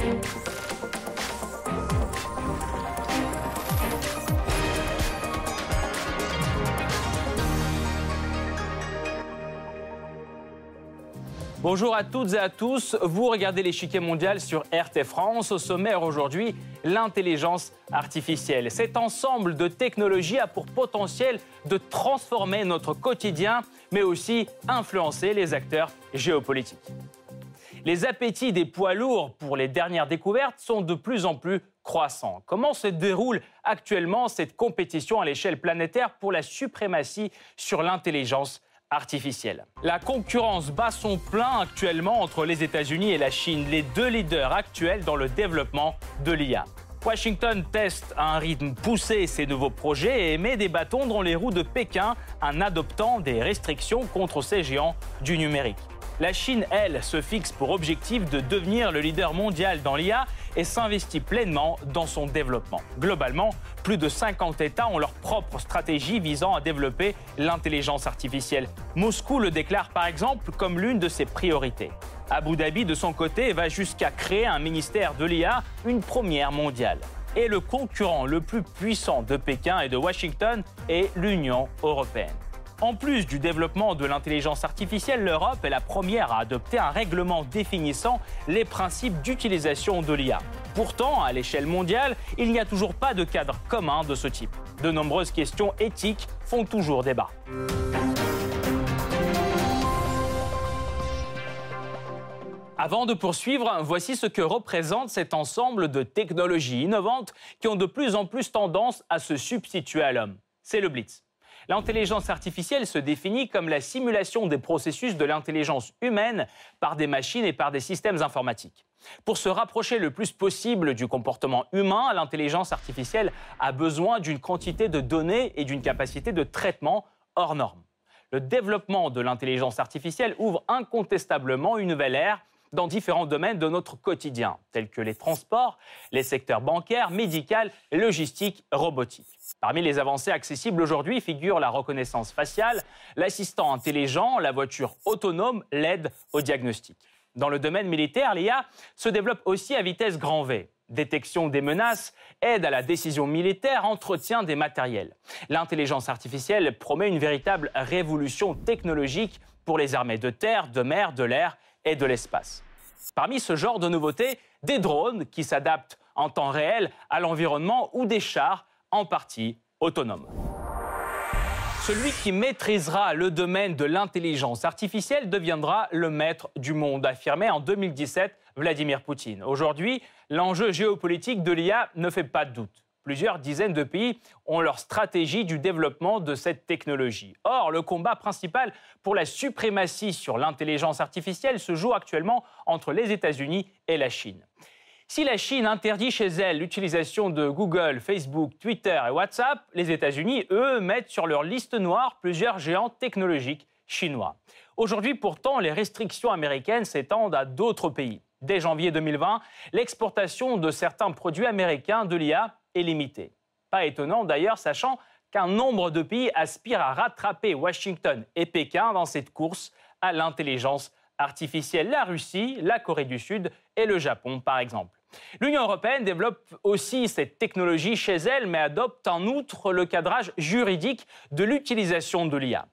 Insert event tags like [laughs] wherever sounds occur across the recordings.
Thank you. Bonjour à toutes et à tous. Vous regardez l'échiquier mondial sur RT France. Au sommaire aujourd'hui, l'intelligence artificielle. Cet ensemble de technologies a pour potentiel de transformer notre quotidien, mais aussi influencer les acteurs géopolitiques. Les appétits des poids lourds pour les dernières découvertes sont de plus en plus croissants. Comment se déroule actuellement cette compétition à l'échelle planétaire pour la suprématie sur l'intelligence artificielle. La concurrence bat son plein actuellement entre les États-Unis et la Chine, les deux leaders actuels dans le développement de l'IA. Washington teste à un rythme poussé ses nouveaux projets et met des bâtons dans les roues de Pékin en adoptant des restrictions contre ces géants du numérique. La Chine, elle, se fixe pour objectif de devenir le leader mondial dans l'IA et s'investit pleinement dans son développement. Globalement, plus de 50 États ont leur propre stratégie visant à développer l'intelligence artificielle. Moscou le déclare par exemple comme l'une de ses priorités. Abu Dhabi, de son côté, va jusqu'à créer un ministère de l'IA, une première mondiale. Et le concurrent le plus puissant de Pékin et de Washington est l'Union européenne. En plus du développement de l'intelligence artificielle, l'Europe est la première à adopter un règlement définissant les principes d'utilisation de l'IA. Pourtant, à l'échelle mondiale, il n'y a toujours pas de cadre commun de ce type. De nombreuses questions éthiques font toujours débat. Avant de poursuivre, voici ce que représente cet ensemble de technologies innovantes qui ont de plus en plus tendance à se substituer à l'homme. C'est le Blitz. L'intelligence artificielle se définit comme la simulation des processus de l'intelligence humaine par des machines et par des systèmes informatiques. Pour se rapprocher le plus possible du comportement humain, l'intelligence artificielle a besoin d'une quantité de données et d'une capacité de traitement hors norme. Le développement de l'intelligence artificielle ouvre incontestablement une nouvelle ère dans différents domaines de notre quotidien, tels que les transports, les secteurs bancaires, médical, logistique, robotique. Parmi les avancées accessibles aujourd'hui figurent la reconnaissance faciale, l'assistant intelligent, la voiture autonome, l'aide au diagnostic. Dans le domaine militaire, l'IA se développe aussi à vitesse grand V. Détection des menaces, aide à la décision militaire, entretien des matériels. L'intelligence artificielle promet une véritable révolution technologique pour les armées de terre, de mer, de l'air et de l'espace. Parmi ce genre de nouveautés, des drones qui s'adaptent en temps réel à l'environnement ou des chars en partie autonomes. Celui qui maîtrisera le domaine de l'intelligence artificielle deviendra le maître du monde, affirmait en 2017 Vladimir Poutine. Aujourd'hui, l'enjeu géopolitique de l'IA ne fait pas de doute. Plusieurs dizaines de pays ont leur stratégie du développement de cette technologie. Or, le combat principal pour la suprématie sur l'intelligence artificielle se joue actuellement entre les États-Unis et la Chine. Si la Chine interdit chez elle l'utilisation de Google, Facebook, Twitter et WhatsApp, les États-Unis, eux, mettent sur leur liste noire plusieurs géants technologiques chinois. Aujourd'hui, pourtant, les restrictions américaines s'étendent à d'autres pays. Dès janvier 2020, l'exportation de certains produits américains de l'IA est limité. Pas étonnant d'ailleurs, sachant qu'un nombre de pays aspirent à rattraper Washington et Pékin dans cette course à l'intelligence artificielle. La Russie, la Corée du Sud et le Japon, par exemple. L'Union européenne développe aussi cette technologie chez elle, mais adopte en outre le cadrage juridique de l'utilisation de l'IA.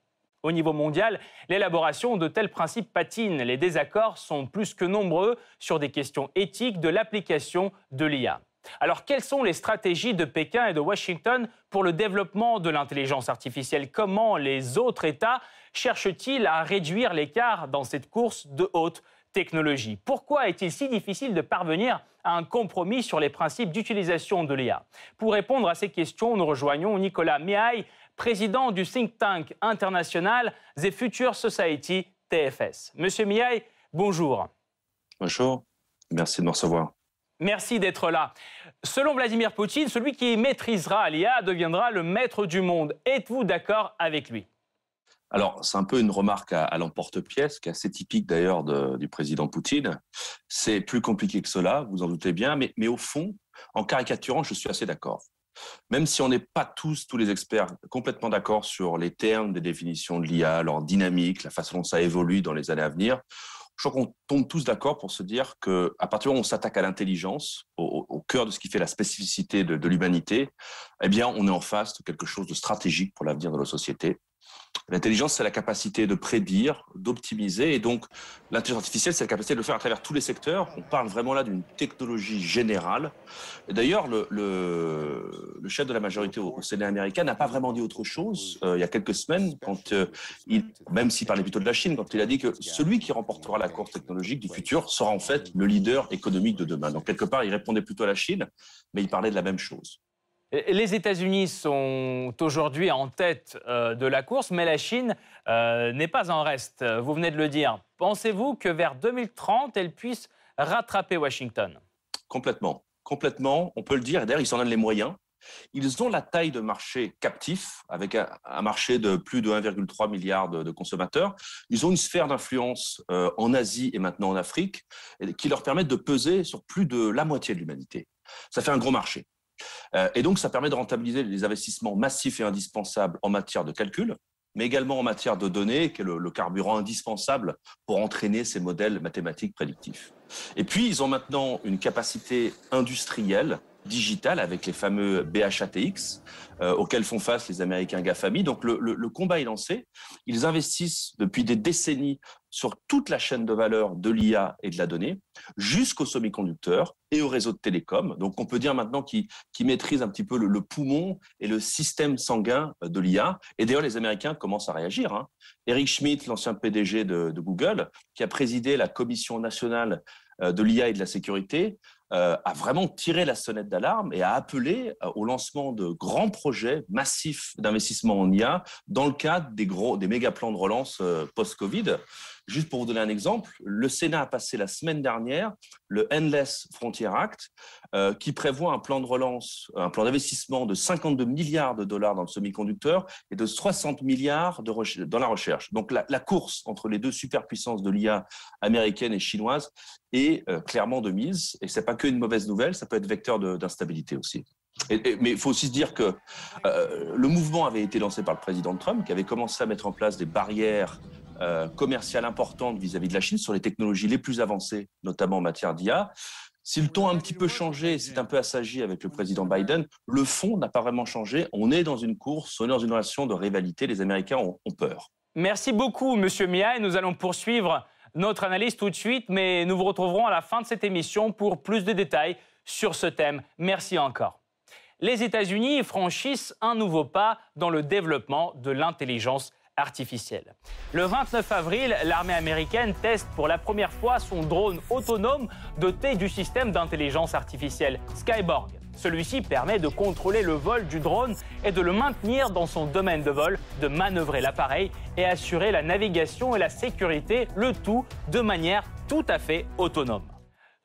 Au niveau mondial, l'élaboration de tels principes patine. Les désaccords sont plus que nombreux sur des questions éthiques de l'application de l'IA. Alors, quelles sont les stratégies de Pékin et de Washington pour le développement de l'intelligence artificielle? Comment les autres États cherchent-ils à réduire l'écart dans cette course de haute technologie? Pourquoi est-il si difficile de parvenir à un compromis sur les principes d'utilisation de l'IA Pour répondre à ces questions, nous rejoignons Nicolas Miaille, président du think tank international The Future Society TFS. Monsieur Miaille, bonjour. Bonjour, merci de me recevoir. Merci d'être là. Selon Vladimir Poutine, celui qui maîtrisera l'IA deviendra le maître du monde. Êtes-vous d'accord avec lui? Alors, c'est un peu une remarque à, l'emporte-pièce, qui est assez typique d'ailleurs du président Poutine. C'est plus compliqué que cela, vous en doutez bien, mais, mais au fond, en caricaturant, je suis assez d'accord. Même si on n'est pas tous, tous les experts, complètement d'accord sur les termes des définitions de l'IA, leur dynamique, la façon dont ça évolue dans les années à venir, je crois qu'on tombe tous d'accord pour se dire que à partir du moment où on s'attaque à l'intelligence, au, cœur de ce qui fait la spécificité de, de l'humanité, eh bien, on est en face de quelque chose de stratégique pour l'avenir de nos sociétés. L'intelligence, c'est la capacité de prédire, d'optimiser. Et donc, l'intelligence artificielle, c'est la capacité de le faire à travers tous les secteurs. On parle vraiment là d'une technologie générale. D'ailleurs, le, le, chef de la majorité au, Sénat américain n'a pas vraiment dit autre chose euh, il y a quelques semaines, quand euh, il, même s'il parlait plutôt de la Chine, quand il a dit que celui qui remportera la course technologique du futur sera en fait le leader économique de demain. Donc, quelque part, il répondait plutôt à la Chine, mais il parlait de la même chose. Les États-Unis sont aujourd'hui en tête euh, de la course, mais la Chine euh, n'est pas en reste, vous venez de le dire. Pensez-vous que vers 2030, elle puisse rattraper Washington? Complètement. Complètement, on peut le dire. D'ailleurs, ils s'en donnent les moyens. Ils ont la taille de marché captif, avec un, marché de plus de 1,3 milliard de, consommateurs. Ils ont une sphère d'influence euh, en Asie et maintenant en Afrique, qui leur permettent de peser sur plus de la moitié de l'humanité. Ça fait un gros marché. Euh, et donc, ça permet de rentabiliser les investissements massifs et indispensables en matière de calcul, mais également en matière de données, qui est le, carburant indispensable pour entraîner ces modèles mathématiques prédictifs. Et puis, ils ont maintenant une capacité industrielle digitale avec les fameux BHATX euh, auxquels font face les Américains GAFAMI. Donc le, le, combat est lancé. Ils investissent depuis des décennies sur toute la chaîne de valeur de l'IA et de la donnée, jusqu'aux semi-conducteurs et au réseau de télécom. Donc on peut dire maintenant qu'ils maîtrisent un petit peu le, poumon et le système sanguin de l'IA. Et d'ailleurs, les Américains commencent à réagir. Hein. Eric Schmidt, l'ancien PDG de, Google, qui a présidé la Commission nationale euh, de l'IA et de la sécurité, euh, a vraiment tiré la sonnette d'alarme et a appelé euh, au lancement de grands projets massifs d'investissement en IA dans le cadre des gros, des méga plans de relance post-Covid. Juste pour vous donner un exemple, le Sénat a passé la semaine dernière le Endless Frontier Act, euh, qui prévoit un plan de relance, un plan d'investissement de 52 milliards de dollars dans le semi-conducteur et de 60 milliards dans la recherche. Donc la, course entre les deux superpuissances de l'IA américaine et chinoise est euh, clairement de mise. Et c'est pas que une mauvaise nouvelle, ça peut être vecteur d'instabilité aussi. mais il faut aussi se dire que euh, le mouvement avait été lancé par le président Trump, qui avait commencé à mettre en place des barrières euh, commerciale importante vis-à-vis de la Chine sur les technologies les plus avancées, notamment en matière d'IA. Si le ton a un petit peu changé, c'est un peu assagi avec le président Biden, le fond n'a pas vraiment changé. On est dans une course, on est dans une relation de rivalité. Les Américains ont, peur. Merci beaucoup, Monsieur Mia, et nous allons poursuivre notre analyse tout de suite, mais nous vous retrouverons à la fin de cette émission pour plus de détails sur ce thème. Merci encore. Les États-Unis franchissent un nouveau pas dans le développement de l'intelligence artificielle. Le 29 avril, l'armée américaine teste pour la première fois son drone autonome doté du système d'intelligence artificielle Skyborg. Celui-ci permet de contrôler le vol du drone et de le maintenir dans son domaine de vol, de manœuvrer l'appareil et assurer la navigation et la sécurité, le tout de manière tout à fait autonome.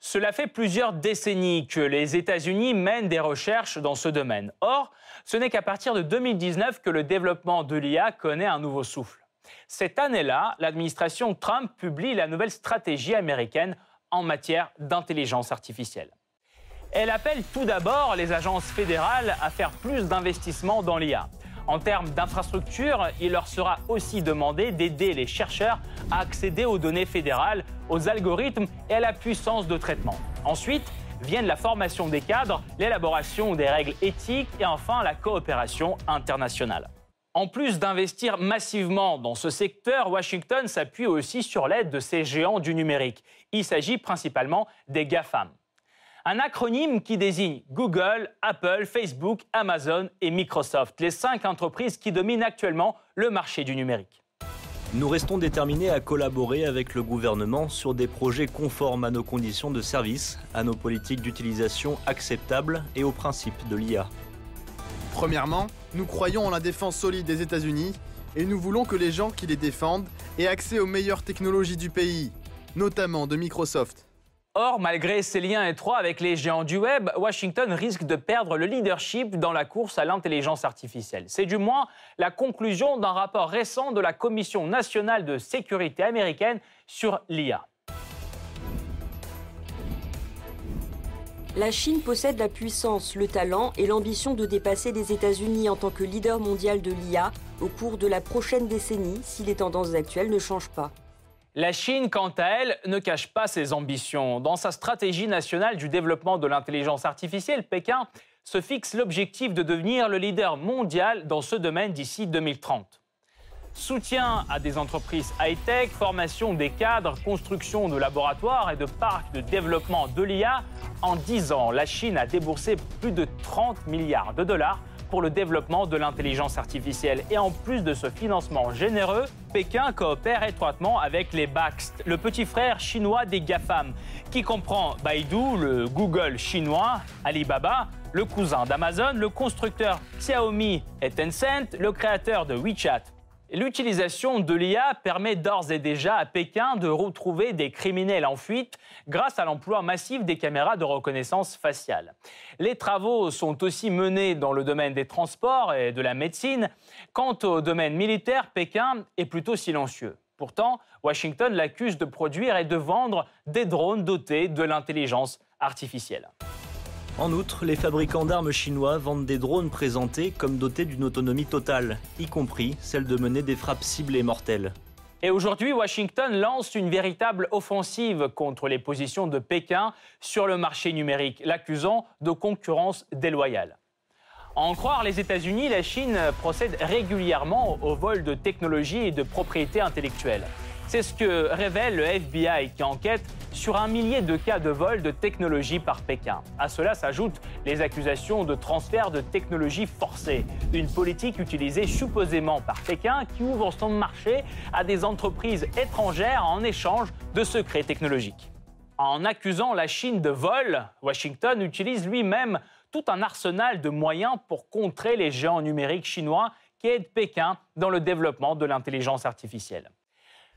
Cela fait plusieurs décennies que les États-Unis mènent des recherches dans ce domaine. Or, ce n'est qu'à partir de 2019 que le développement de l'IA connaît un nouveau souffle. Cette année-là, l'administration Trump publie la nouvelle stratégie américaine en matière d'intelligence artificielle. Elle appelle tout d'abord les agences fédérales à faire plus d'investissements dans l'IA. En termes d'infrastructure, il leur sera aussi demandé d'aider les chercheurs à accéder aux données fédérales, aux algorithmes et à la puissance de traitement. Ensuite, viennent la formation des cadres, l'élaboration des règles éthiques et enfin la coopération internationale. En plus d'investir massivement dans ce secteur, Washington s'appuie aussi sur l'aide de ces géants du numérique. Il s'agit principalement des GAFAM un acronyme qui désigne Google, Apple, Facebook, Amazon et Microsoft, les cinq entreprises qui dominent actuellement le marché du numérique. Nous restons déterminés à collaborer avec le gouvernement sur des projets conformes à nos conditions de service, à nos politiques d'utilisation acceptables et aux principes de l'IA. Premièrement, nous croyons en la défense solide des États-Unis et nous voulons que les gens qui les défendent aient accès aux meilleures technologies du pays, notamment de Microsoft. Or, malgré ses liens étroits avec les géants du web, Washington risque de perdre le leadership dans la course à l'intelligence artificielle. C'est du moins la conclusion d'un rapport récent de la Commission nationale de sécurité américaine sur l'IA. La Chine possède la puissance, le talent et l'ambition de dépasser les États-Unis en tant que leader mondial de l'IA au cours de la prochaine décennie si les tendances actuelles ne changent pas. La Chine, quant à elle, ne cache pas ses ambitions. Dans sa stratégie nationale du développement de l'intelligence artificielle, Pékin se fixe l'objectif de devenir le leader mondial dans ce domaine d'ici 2030. Soutien à des entreprises high-tech, formation des cadres, construction de laboratoires et de parcs de développement de l'IA, en 10 ans, la Chine a déboursé plus de 30 milliards de dollars pour le développement de l'intelligence artificielle. Et en plus de ce financement généreux, Pékin coopère étroitement avec les BAXT, le petit frère chinois des GAFAM, qui comprend Baidu, le Google chinois, Alibaba, le cousin d'Amazon, le constructeur Xiaomi et Tencent, le créateur de WeChat. L'utilisation de l'IA permet d'ores et déjà à Pékin de retrouver des criminels en fuite grâce à l'emploi massif des caméras de reconnaissance faciale. Les travaux sont aussi menés dans le domaine des transports et de la médecine. Quant au domaine militaire, Pékin est plutôt silencieux. Pourtant, Washington l'accuse de produire et de vendre des drones dotés de l'intelligence artificielle. En outre, les fabricants d'armes chinois vendent des drones présentés comme dotés d'une autonomie totale, y compris celle de mener des frappes ciblées mortelles. Et aujourd'hui, Washington lance une véritable offensive contre les positions de Pékin sur le marché numérique, l'accusant de concurrence déloyale. en croire les États-Unis, la Chine procède régulièrement au vol de technologies et de propriétés intellectuelles. C'est ce que révèle le FBI qui enquête sur un millier de cas de vol de technologie par Pékin. À cela s'ajoutent les accusations de transfert de technologie forcée, une politique utilisée supposément par Pékin qui ouvre son marché à des entreprises étrangères en échange de secrets technologiques. En accusant la Chine de vol, Washington utilise lui-même tout un arsenal de moyens pour contrer les géants numériques chinois qui aident Pékin dans le développement de l'intelligence artificielle.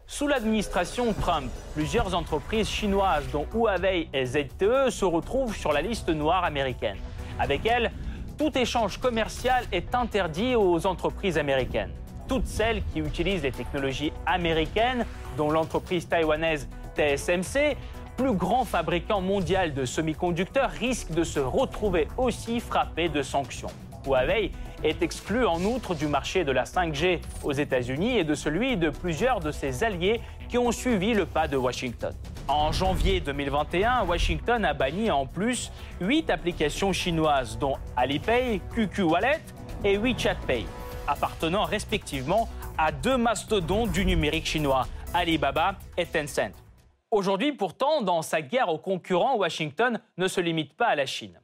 Sous l'administration Trump, plusieurs entreprises chinoises, dont Huawei et ZTE, se retrouvent sur la liste noire américaine. Avec elles, tout échange commercial est interdit aux entreprises américaines. Toutes celles qui utilisent les technologies américaines, dont l'entreprise taïwanaise TSMC, plus grand fabricant mondial de semi-conducteurs, risquent de se retrouver aussi frappées de sanctions. Huawei est exclu en outre du marché de la 5G aux États-Unis et de celui de plusieurs de ses alliés qui ont suivi le pas de Washington. En janvier 2021, Washington a banni en plus 8 applications chinoises dont Alipay, QQ Wallet et WeChat Pay, appartenant respectivement à deux mastodontes du numérique chinois, Alibaba et Tencent. Aujourd'hui, pourtant, dans sa guerre aux concurrents, Washington ne se limite pas à la Chine.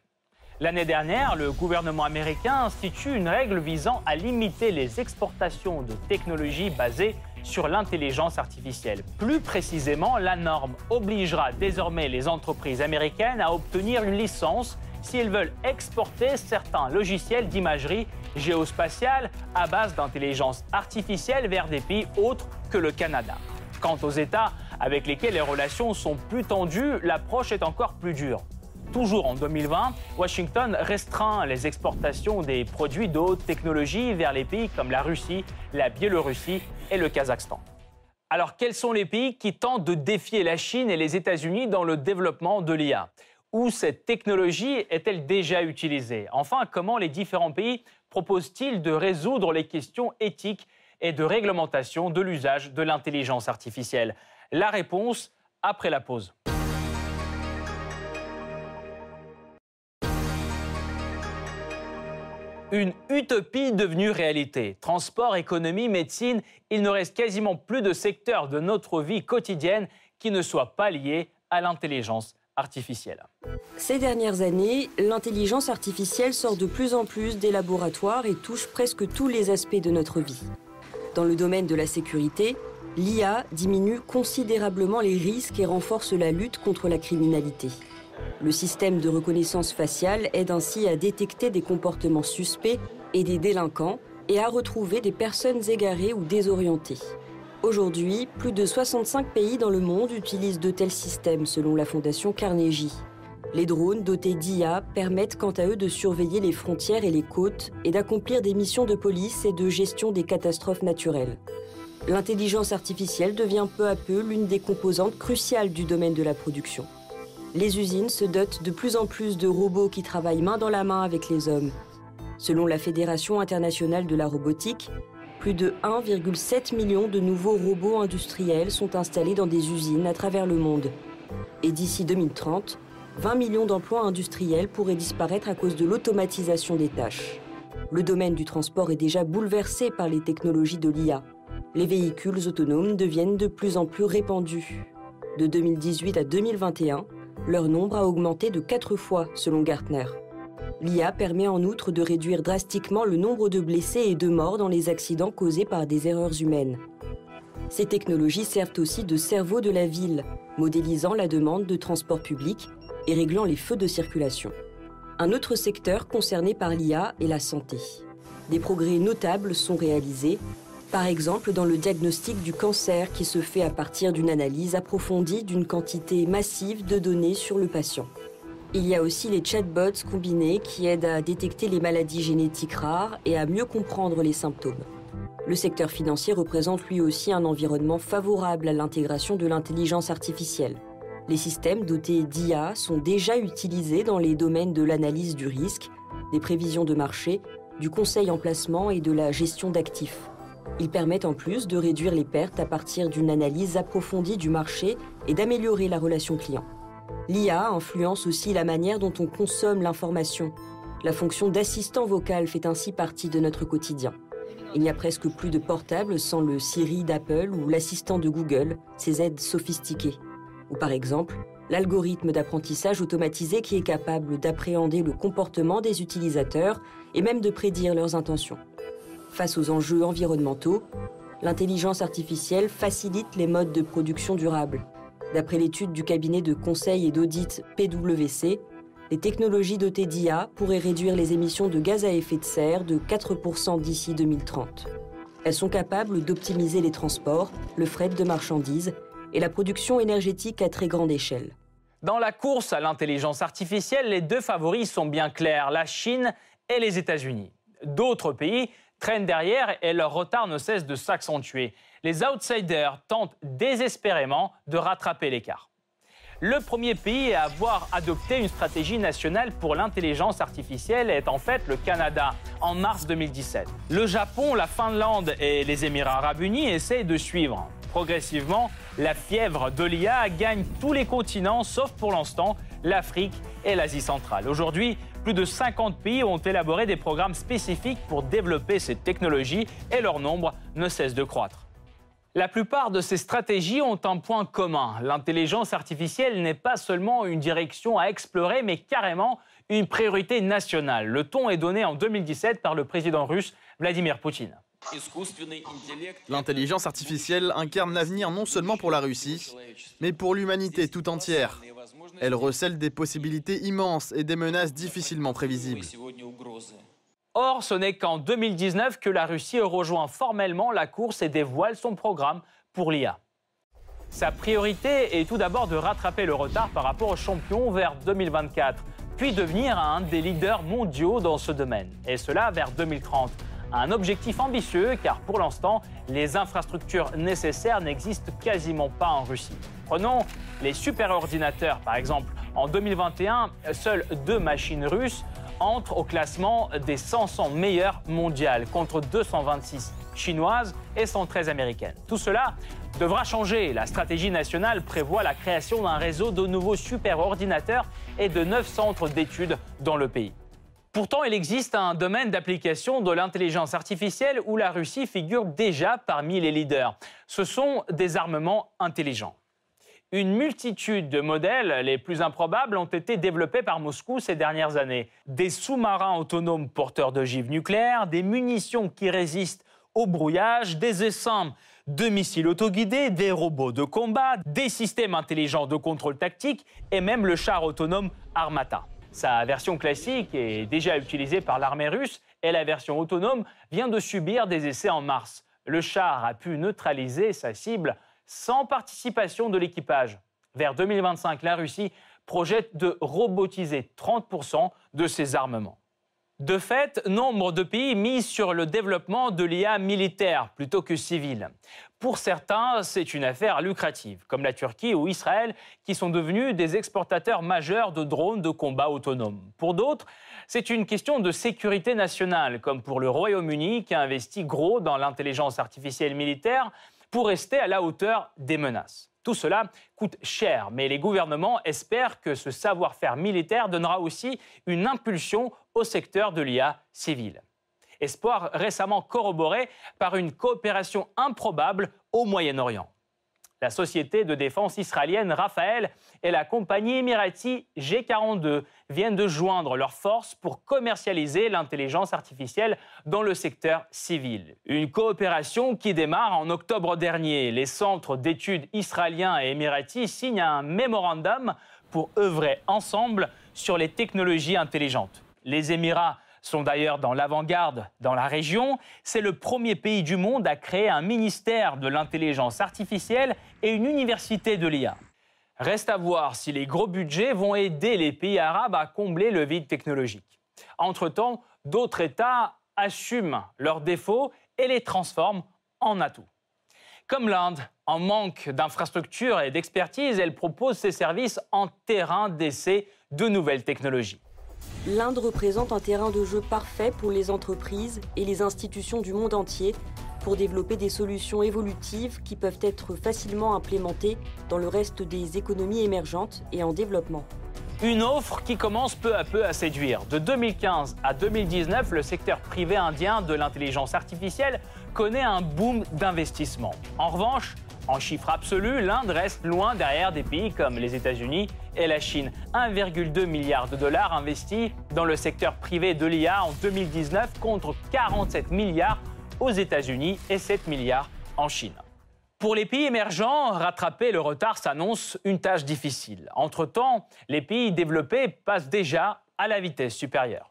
L'année dernière, le gouvernement américain institue une règle visant à limiter les exportations de technologies basées sur l'intelligence artificielle. Plus précisément, la norme obligera désormais les entreprises américaines à obtenir une licence si elles veulent exporter certains logiciels d'imagerie géospatiale à base d'intelligence artificielle vers des pays autres que le Canada. Quant aux États avec lesquels les relations sont plus tendues, l'approche est encore plus dure. Toujours en 2020, Washington restreint les exportations des produits de haute technologie vers les pays comme la Russie, la Biélorussie et le Kazakhstan. Alors quels sont les pays qui tentent de défier la Chine et les États-Unis dans le développement de l'IA Où cette technologie est-elle déjà utilisée? Enfin, comment les différents pays proposent-ils de résoudre les questions éthiques et de réglementation de l'usage de l'intelligence artificielle? La réponse après la pause. Une utopie devenue réalité. Transport, économie, médecine, il ne reste quasiment plus de secteur de notre vie quotidienne qui ne soit pas lié à l'intelligence artificielle. Ces dernières années, l'intelligence artificielle sort de plus en plus des laboratoires et touche presque tous les aspects de notre vie. Dans le domaine de la sécurité, l'IA diminue considérablement les risques et renforce la lutte contre la criminalité. Le système de reconnaissance faciale aide ainsi à détecter des comportements suspects et des délinquants et à retrouver des personnes égarées ou désorientées. Aujourd'hui, plus de 65 pays dans le monde utilisent de tels systèmes selon la fondation Carnegie. Les drones dotés d'IA permettent quant à eux de surveiller les frontières et les côtes et d'accomplir des missions de police et de gestion des catastrophes naturelles. L'intelligence artificielle devient peu à peu l'une des composantes cruciales du domaine de la production les usines se dotent de plus en plus de robots qui travaillent main dans la main avec les hommes. Selon la Fédération internationale de la robotique, plus de 1,7 million de nouveaux robots industriels sont installés dans des usines à travers le monde. Et d'ici 2030, 20 millions d'emplois industriels pourraient disparaître à cause de l'automatisation des tâches. Le domaine du transport est déjà bouleversé par les technologies de l'IA. Les véhicules autonomes deviennent de plus en plus répandus. De 2018 à 2021, leur nombre a augmenté de 4 fois selon Gartner. L'IA permet en outre de réduire drastiquement le nombre de blessés et de morts dans les accidents causés par des erreurs humaines. Ces technologies servent aussi de cerveau de la ville, modélisant la demande de transport public et réglant les feux de circulation. Un autre secteur concerné par l'IA est la santé. Des progrès notables sont réalisés, par exemple dans le diagnostic du cancer qui se fait à partir d'une analyse approfondie d'une quantité massive de données sur le patient. Il y a aussi les chatbots combinés qui aident à détecter les maladies génétiques rares et à mieux comprendre les symptômes. Le secteur financier représente lui aussi un environnement favorable à l'intégration de l'intelligence artificielle. Les systèmes dotés d'IA sont déjà utilisés dans les domaines de l'analyse du risque, des prévisions de marché, du conseil en placement et de la gestion d'actifs. Ils permettent en plus de réduire les pertes à partir d'une analyse approfondie du marché et d'améliorer la relation client. L'IA influence aussi la manière dont on consomme l'information. La fonction d'assistant vocal fait ainsi partie de notre quotidien. Il n'y a presque plus de portable sans le Siri d'Apple ou l'assistant de Google, ces aides sophistiquées. Ou par exemple, l'algorithme d'apprentissage automatisé qui est capable d'appréhender le comportement des utilisateurs et même de prédire leurs intentions. Face aux enjeux environnementaux, l'intelligence artificielle facilite les modes de production durables. D'après l'étude du cabinet de conseil et d'audit PwC, les technologies dotées d'IA pourraient réduire les émissions de gaz à effet de serre de 4% d'ici 2030. Elles sont capables d'optimiser les transports, le fret de marchandises et la production énergétique à très grande échelle. Dans la course à l'intelligence artificielle, les deux favoris sont bien clairs, la Chine et les États-Unis. D'autres pays traînent derrière et leur retard ne cesse de s'accentuer les outsiders tentent désespérément de rattraper l'écart. Le premier pays à avoir adopté une stratégie nationale pour l'intelligence artificielle est en fait le Canada en mars 2017. Le Japon, la Finlande et les Émirats arabes unis essayent de suivre. Progressivement, la fièvre de l'IA gagne tous les continents sauf pour l'instant l'Afrique et l'Asie centrale. Aujourd'hui, plus de 50 pays ont élaboré des programmes spécifiques pour développer ces technologies et leur nombre ne cesse de croître. La plupart de ces stratégies ont un point commun. L'intelligence artificielle n'est pas seulement une direction à explorer, mais carrément une priorité nationale. Le ton est donné en 2017 par le président russe Vladimir Poutine. L'intelligence artificielle incarne l'avenir non seulement pour la Russie, mais pour l'humanité tout entière. Elle recèle des possibilités immenses et des menaces difficilement prévisibles. Or, ce n'est qu'en 2019 que la Russie rejoint formellement la course et dévoile son programme pour l'IA. Sa priorité est tout d'abord de rattraper le retard par rapport aux champions vers 2024, puis devenir un des leaders mondiaux dans ce domaine, et cela vers 2030. Un objectif ambitieux car pour l'instant, les infrastructures nécessaires n'existent quasiment pas en Russie. Prenons les superordinateurs par exemple. En 2021, seules deux machines russes entre au classement des 500 meilleures mondiales contre 226 chinoises et 113 américaines. Tout cela devra changer. La stratégie nationale prévoit la création d'un réseau de nouveaux superordinateurs et de neuf centres d'études dans le pays. Pourtant, il existe un domaine d'application de l'intelligence artificielle où la Russie figure déjà parmi les leaders. Ce sont des armements intelligents. Une multitude de modèles, les plus improbables, ont été développés par Moscou ces dernières années. Des sous-marins autonomes porteurs d'ogives nucléaires, des munitions qui résistent au brouillage, des essaims de missiles autoguidés, des robots de combat, des systèmes intelligents de contrôle tactique et même le char autonome Armata. Sa version classique est déjà utilisée par l'armée russe et la version autonome vient de subir des essais en mars. Le char a pu neutraliser sa cible sans participation de l'équipage. Vers 2025, la Russie projette de robotiser 30% de ses armements. De fait, nombre de pays misent sur le développement de l'IA militaire plutôt que civile. Pour certains, c'est une affaire lucrative, comme la Turquie ou Israël, qui sont devenus des exportateurs majeurs de drones de combat autonomes. Pour d'autres, c'est une question de sécurité nationale, comme pour le Royaume-Uni, qui a investi gros dans l'intelligence artificielle militaire pour rester à la hauteur des menaces. Tout cela coûte cher, mais les gouvernements espèrent que ce savoir-faire militaire donnera aussi une impulsion au secteur de l'IA civile. Espoir récemment corroboré par une coopération improbable au Moyen-Orient. La société de défense israélienne Rafael et la compagnie émirati G42 viennent de joindre leurs forces pour commercialiser l'intelligence artificielle dans le secteur civil. Une coopération qui démarre en octobre dernier. Les centres d'études israéliens et émiratis signent un mémorandum pour œuvrer ensemble sur les technologies intelligentes. Les Émirats sont d'ailleurs dans l'avant-garde dans la région. C'est le premier pays du monde à créer un ministère de l'intelligence artificielle et une université de l'IA. Reste à voir si les gros budgets vont aider les pays arabes à combler le vide technologique. Entre-temps, d'autres États assument leurs défauts et les transforment en atouts. Comme l'Inde, en manque d'infrastructures et d'expertise, elle propose ses services en terrain d'essai de nouvelles technologies. L'Inde représente un terrain de jeu parfait pour les entreprises et les institutions du monde entier pour développer des solutions évolutives qui peuvent être facilement implémentées dans le reste des économies émergentes et en développement. Une offre qui commence peu à peu à séduire. De 2015 à 2019, le secteur privé indien de l'intelligence artificielle connaît un boom d'investissement. En revanche, en chiffre absolu, l'Inde reste loin derrière des pays comme les États-Unis et la Chine. 1,2 milliard de dollars investis dans le secteur privé de l'IA en 2019 contre 47 milliards aux États-Unis et 7 milliards en Chine. Pour les pays émergents, rattraper le retard s'annonce une tâche difficile. Entre-temps, les pays développés passent déjà à la vitesse supérieure.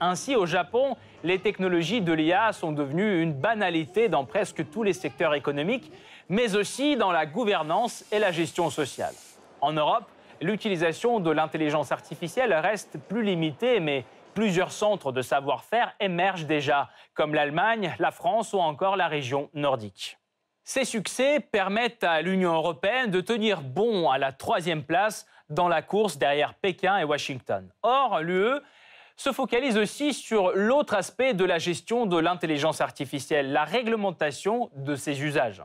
Ainsi, au Japon, les technologies de l'IA sont devenues une banalité dans presque tous les secteurs économiques, mais aussi dans la gouvernance et la gestion sociale. En Europe, l'utilisation de l'intelligence artificielle reste plus limitée, mais plusieurs centres de savoir-faire émergent déjà, comme l'Allemagne, la France ou encore la région nordique. Ces succès permettent à l'Union européenne de tenir bon à la troisième place dans la course derrière Pékin et Washington. Or, l'UE se focalise aussi sur l'autre aspect de la gestion de l'intelligence artificielle, la réglementation de ses usages.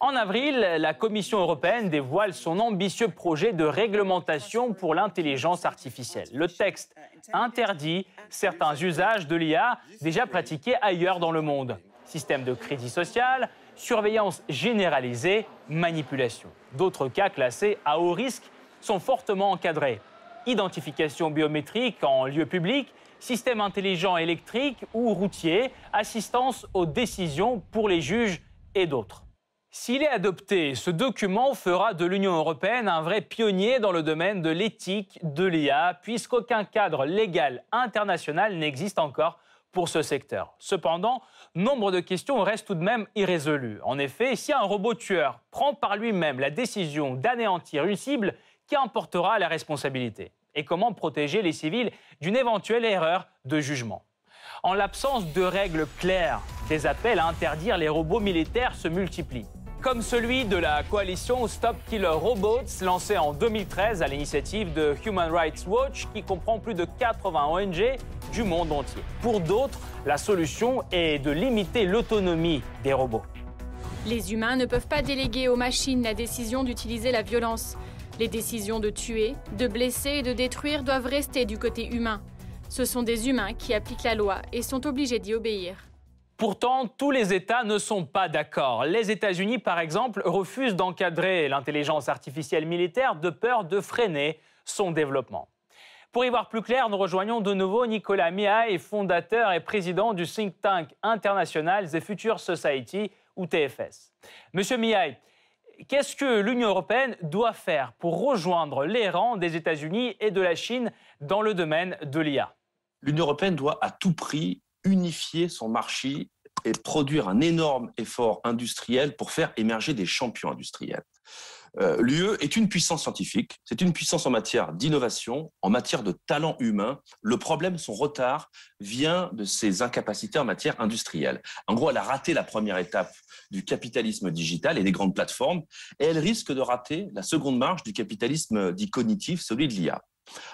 En avril, la Commission européenne dévoile son ambitieux projet de réglementation pour l'intelligence artificielle. Le texte interdit certains usages de l'IA déjà pratiqués ailleurs dans le monde. Système de crédit social, surveillance généralisée, manipulation. D'autres cas classés à haut risque sont fortement encadrés. Identification biométrique en lieu public, système intelligent électrique ou routier, assistance aux décisions pour les juges et d'autres. S'il est adopté, ce document fera de l'Union européenne un vrai pionnier dans le domaine de l'éthique de l'IA, puisqu'aucun cadre légal international n'existe encore pour ce secteur. Cependant, nombre de questions restent tout de même irrésolues. En effet, si un robot tueur prend par lui-même la décision d'anéantir une cible, qui emportera la responsabilité? Et comment protéger les civils d'une éventuelle erreur de jugement? En l'absence de règles claires, des appels à interdire les robots militaires se multiplient comme celui de la coalition Stop Killer Robots lancée en 2013 à l'initiative de Human Rights Watch qui comprend plus de 80 ONG du monde entier. Pour d'autres, la solution est de limiter l'autonomie des robots. Les humains ne peuvent pas déléguer aux machines la décision d'utiliser la violence. Les décisions de tuer, de blesser et de détruire doivent rester du côté humain. Ce sont des humains qui appliquent la loi et sont obligés d'y obéir. Pourtant, tous les États ne sont pas d'accord. Les États-Unis, par exemple, refusent d'encadrer l'intelligence artificielle militaire de peur de freiner son développement. Pour y voir plus clair, nous rejoignons de nouveau Nicolas Miaille, fondateur et président du think tank international The Future Society, ou TFS. Monsieur Miaille, qu'est-ce que l'Union européenne doit faire pour rejoindre les rangs des États-Unis et de la Chine dans le domaine de l'IA L'Union européenne doit à tout prix unifier son marché et produire un énorme effort industriel pour faire émerger des champions industriels. euh, l'UE est une puissance scientifique, c'est une puissance en matière d'innovation, en matière de talent humain. Le problème, son retard, vient de ses incapacités en matière industrielle. En gros, elle a raté la première étape du capitalisme digital et des grandes plateformes, et elle risque de rater la seconde marche du capitalisme dit cognitif, celui de l'IA.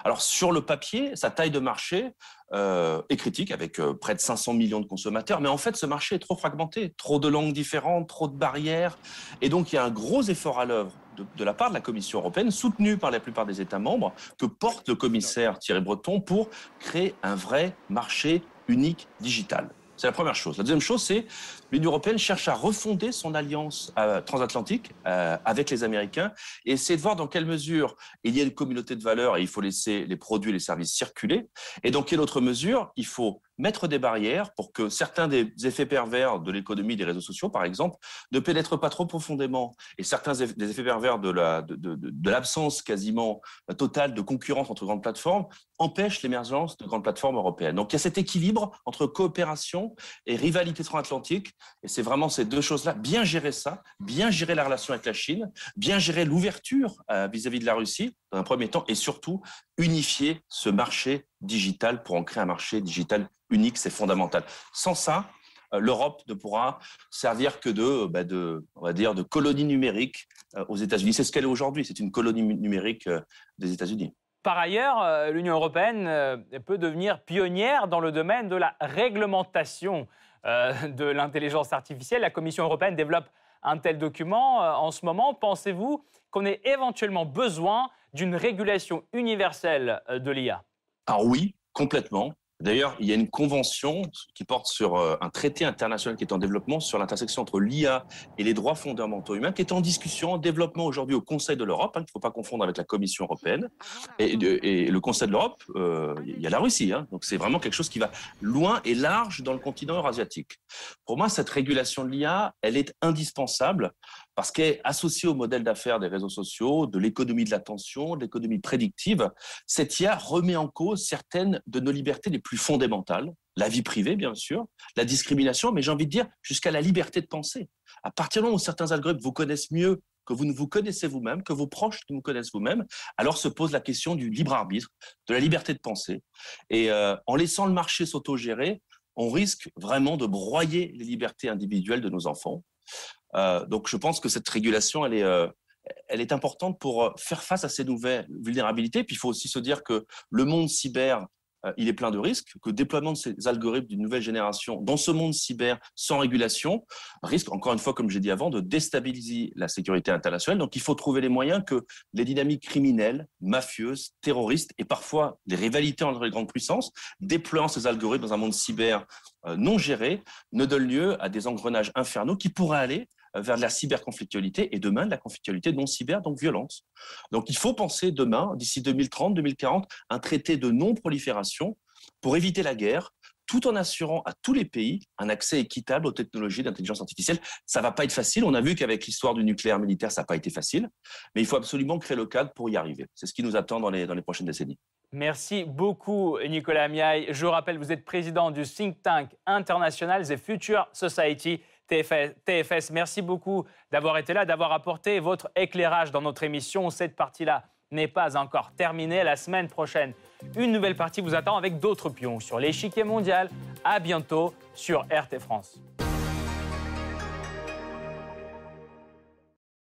Alors sur le papier, sa taille de marché euh, est critique avec euh, près de 500 millions de consommateurs, mais en fait ce marché est trop fragmenté, trop de langues différentes, trop de barrières, et donc il y a un gros effort à l'œuvre de, la part de la Commission européenne, soutenu par la plupart des États membres, que porte le commissaire Thierry Breton pour créer un vrai marché unique digital. C'est la première chose. La deuxième chose, c'est l'Union européenne cherche à refonder son alliance euh, transatlantique euh, avec les Américains et essayer de voir dans quelle mesure il y a une communauté de valeurs et il faut laisser les produits et les services circuler, et dans quelle autre mesure il faut mettre des barrières pour que certains des effets pervers de l'économie des réseaux sociaux, par exemple, ne pénètrent pas trop profondément. Et certains des effets pervers de l'absence quasiment totale de concurrence entre grandes plateformes empêchent l'émergence de grandes plateformes européennes. Donc il y a cet équilibre entre coopération et rivalité transatlantique. Et c'est vraiment ces deux choses-là. Bien gérer ça, bien gérer la relation avec la Chine, bien gérer l'ouverture euh, vis-à-vis de la Russie, dans un premier temps, et surtout unifier ce marché digital pour en créer un marché digital unique, c'est fondamental. Sans ça, euh, l'Europe ne pourra servir que de, bah, de, on va dire, de colonie numérique euh, aux États-Unis. C'est ce qu'elle est aujourd'hui. C'est une colonie numérique euh, des États-Unis. Par ailleurs, l'Union européenne peut devenir pionnière dans le domaine de la réglementation [laughs] de l'intelligence artificielle. La Commission européenne développe un tel document en ce moment. Pensez-vous qu'on ait éventuellement besoin d'une régulation universelle de l'IA Alors oui, complètement. D'ailleurs, il y a une convention qui porte sur euh, un traité international qui est en développement sur l'intersection entre l'IA et les droits fondamentaux humains, qui est en discussion, en développement aujourd'hui au Conseil de l'Europe, hein, qu'il ne faut pas confondre avec la Commission européenne. Et, le Conseil de l'Europe, euh, il y a la Russie. Hein. donc c'est vraiment quelque chose qui va loin et large dans le continent eurasiatique. Pour moi, cette régulation de l'IA, elle est indispensable parce associée au modèle d'affaires des réseaux sociaux, de l'économie de l'attention, de l'économie prédictive. Cette IA remet en cause certaines de nos libertés les plus fondamentales, la vie privée, bien sûr, la discrimination, mais j'ai envie de dire jusqu'à la liberté de penser. À partir du moment où certains algorithmes vous connaissent mieux que vous ne vous connaissez vous-même, que vos proches ne vous connaissent vous-même, alors se pose la question du libre arbitre, de la liberté de penser. Et euh, en laissant le marché s'autogérer, on risque vraiment de broyer les libertés individuelles de nos enfants. Euh, donc je pense que cette régulation, elle est, euh, elle est importante pour euh, faire face à ces nouvelles vulnérabilités. Puis il faut aussi se dire que le monde cyber, il est plein de risques, que le déploiement de ces algorithmes d'une nouvelle génération dans ce monde cyber sans régulation risque, encore une fois, comme j'ai dit avant, de déstabiliser la sécurité internationale. Donc il faut trouver les moyens que les dynamiques criminelles, mafieuses, terroristes et parfois des rivalités entre les grandes puissances, déployant ces algorithmes dans un monde cyber non géré, ne donnent lieu à des engrenages infernaux qui pourraient aller vers la cyberconflictualité et demain de la conflictualité non cyber, donc violence. Donc il faut penser demain, d'ici 2030, 2040, un traité de non-prolifération pour éviter la guerre, tout en assurant à tous les pays un accès équitable aux technologies d'intelligence artificielle. Ça va pas être facile. On a vu qu'avec l'histoire du nucléaire militaire, ça n'a pas été facile. Mais il faut absolument créer le cadre pour y arriver. C'est ce qui nous attend dans les, dans les prochaines décennies. Merci beaucoup, Nicolas Miaille. Je rappelle, vous êtes président du think tank international The Future Society. TFS. Merci beaucoup d'avoir été là, d'avoir apporté votre éclairage dans notre émission. Cette partie-là n'est pas encore terminée. La semaine prochaine, une nouvelle partie vous attend avec d'autres pions sur l'échiquier mondial. À bientôt sur RT France.